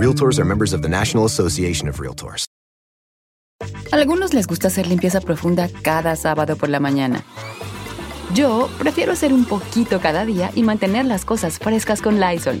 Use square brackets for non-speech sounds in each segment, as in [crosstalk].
Realtors are members of the National Association of Realtors. Algunos les gusta hacer limpieza profunda cada sábado por la mañana. Yo prefiero hacer un poquito cada día y mantener las cosas frescas con Lysol.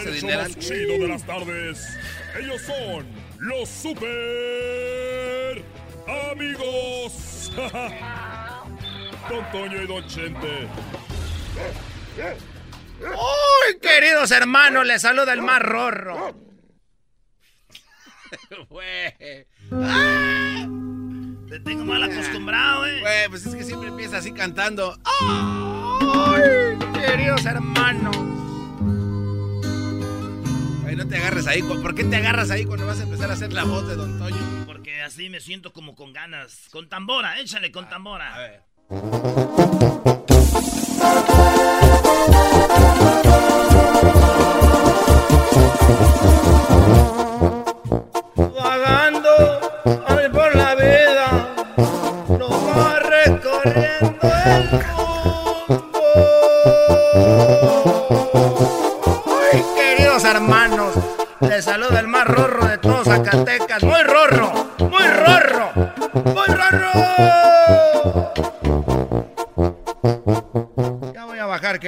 Ese dinero. chido de las tardes. Ellos son los super amigos. [laughs] Don Toño y Don Chente. ¡Uy, queridos hermanos! Les saluda el más rorro. [laughs] ¡Ah! Te tengo mal acostumbrado, eh. Güey, pues es que siempre empieza así cantando. ¡Ay, queridos hermanos! Agarres ahí. ¿Por qué te agarras ahí cuando vas a empezar a hacer la voz de Don Toño? Porque así me siento como con ganas. Con tambora, échale con tambora. A ver.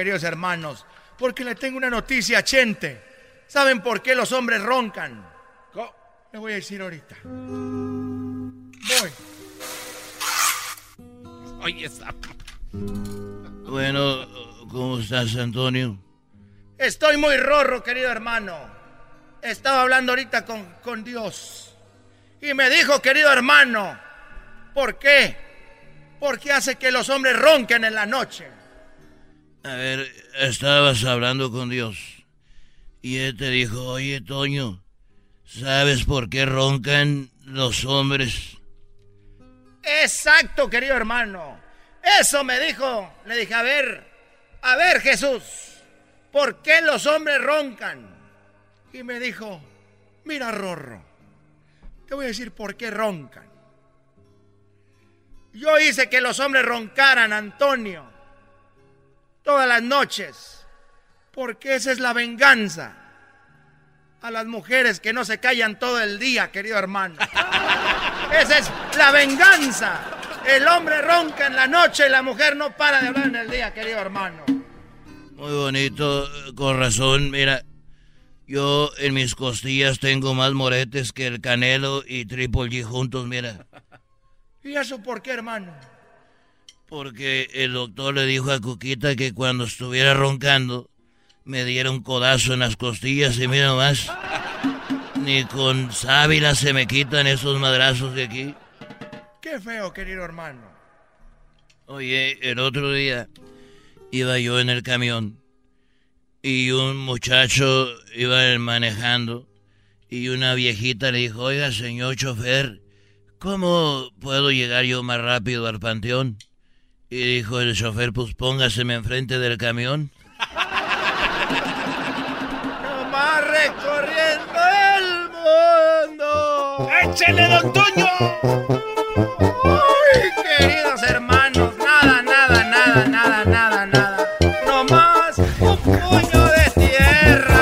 Queridos hermanos, porque le tengo una noticia a Chente. ¿Saben por qué los hombres roncan? Le voy a decir ahorita. Voy. Oye, Bueno, ¿cómo estás, Antonio? Estoy muy rorro, querido hermano. Estaba hablando ahorita con, con Dios. Y me dijo, querido hermano, ¿por qué? Porque hace que los hombres ronquen en la noche. A ver, estabas hablando con Dios. Y él te dijo, oye, Toño, ¿sabes por qué roncan los hombres? Exacto, querido hermano. Eso me dijo. Le dije, a ver, a ver, Jesús, ¿por qué los hombres roncan? Y me dijo, mira, Rorro, te voy a decir por qué roncan. Yo hice que los hombres roncaran, Antonio, todas las noches, porque esa es la venganza a las mujeres que no se callan todo el día, querido hermano. [laughs] Esa es la venganza. El hombre ronca en la noche y la mujer no para de hablar en el día, querido hermano. Muy bonito, con razón, mira. Yo en mis costillas tengo más moretes que el Canelo y Triple G juntos, mira. ¿Y eso por qué, hermano? Porque el doctor le dijo a Cuquita que cuando estuviera roncando me diera un codazo en las costillas y mira nomás. Ni con sábila se me quitan esos madrazos de aquí. Qué feo, querido hermano. Oye, el otro día iba yo en el camión y un muchacho iba manejando y una viejita le dijo, oiga, señor chofer, ¿cómo puedo llegar yo más rápido al panteón? Y dijo el chofer, pues póngaseme enfrente del camión. Nomás recorriendo el mundo. ¡Échele, Don Toño! Uy, queridos hermanos, nada, nada, nada, nada, nada, nada. Nomás un puño de tierra.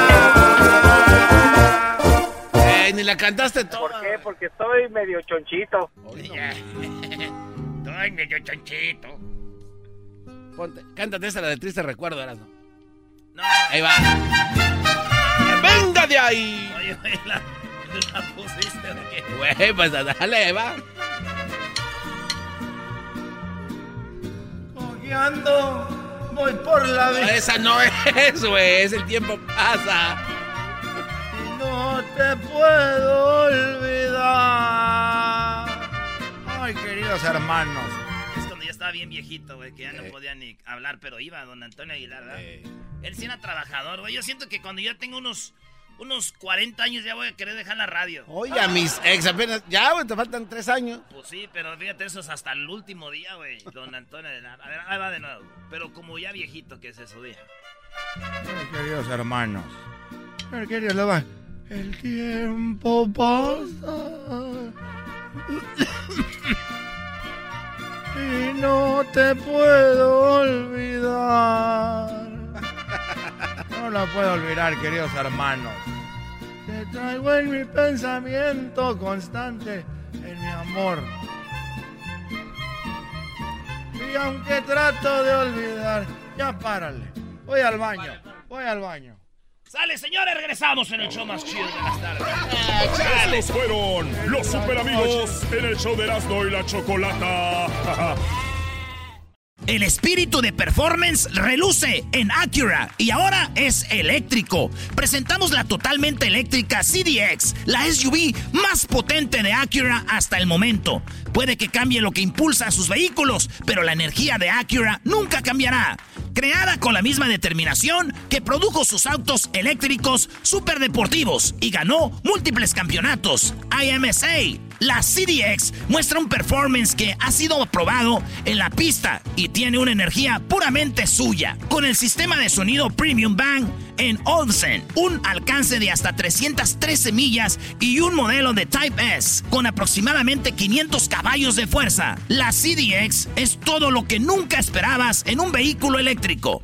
Ey, ni la cantaste toda. ¿Por qué? Porque estoy medio chonchito. [laughs] Estoy medio chanchito. Ponte, cántate esa, la de triste recuerdo, Erasmo. No, Ahí va. ¡Venga de ahí! oye, oye, la, ¿La pusiste de qué? Güey, pues dale, va. Cojeando, voy por la vida. Esa no es, güey. Es el tiempo pasa. No te puedo olvidar. Ay, queridos hermanos. Estaba bien viejito, güey, que ya no podía ni hablar, pero iba don Antonio Aguilar, ¿verdad? Él sí era trabajador, güey. Yo siento que cuando ya tengo unos, unos 40 años ya voy a querer dejar la radio. Oye, a mis ex apenas. Ya, güey, te faltan tres años. Pues sí, pero fíjate, eso es hasta el último día, güey. Don Antonio Aguilar. A ver, ahí va de nuevo. Pero como ya viejito que se subía. Queridos hermanos. Queridos, lo va. El tiempo pasa. Y no te puedo olvidar. No la puedo olvidar, queridos hermanos. Te traigo en mi pensamiento constante, en mi amor. Y aunque trato de olvidar, ya párale. Voy al baño, voy al baño. Sale, señores, regresamos en el show más chido de las tardes. Estos fueron los super amigos en el show de Erasmo y la Chocolata. [laughs] El espíritu de performance reluce en Acura y ahora es eléctrico. Presentamos la totalmente eléctrica CDX, la SUV más potente de Acura hasta el momento. Puede que cambie lo que impulsa a sus vehículos, pero la energía de Acura nunca cambiará. Creada con la misma determinación que produjo sus autos eléctricos superdeportivos y ganó múltiples campeonatos. IMSA, la CDX muestra un performance que ha sido aprobado en la pista y tiene una energía puramente suya. Con el sistema de sonido Premium Bang en Olsen, un alcance de hasta 313 millas y un modelo de Type S con aproximadamente 500 caballos de fuerza. La CDX es todo lo que nunca esperabas en un vehículo eléctrico.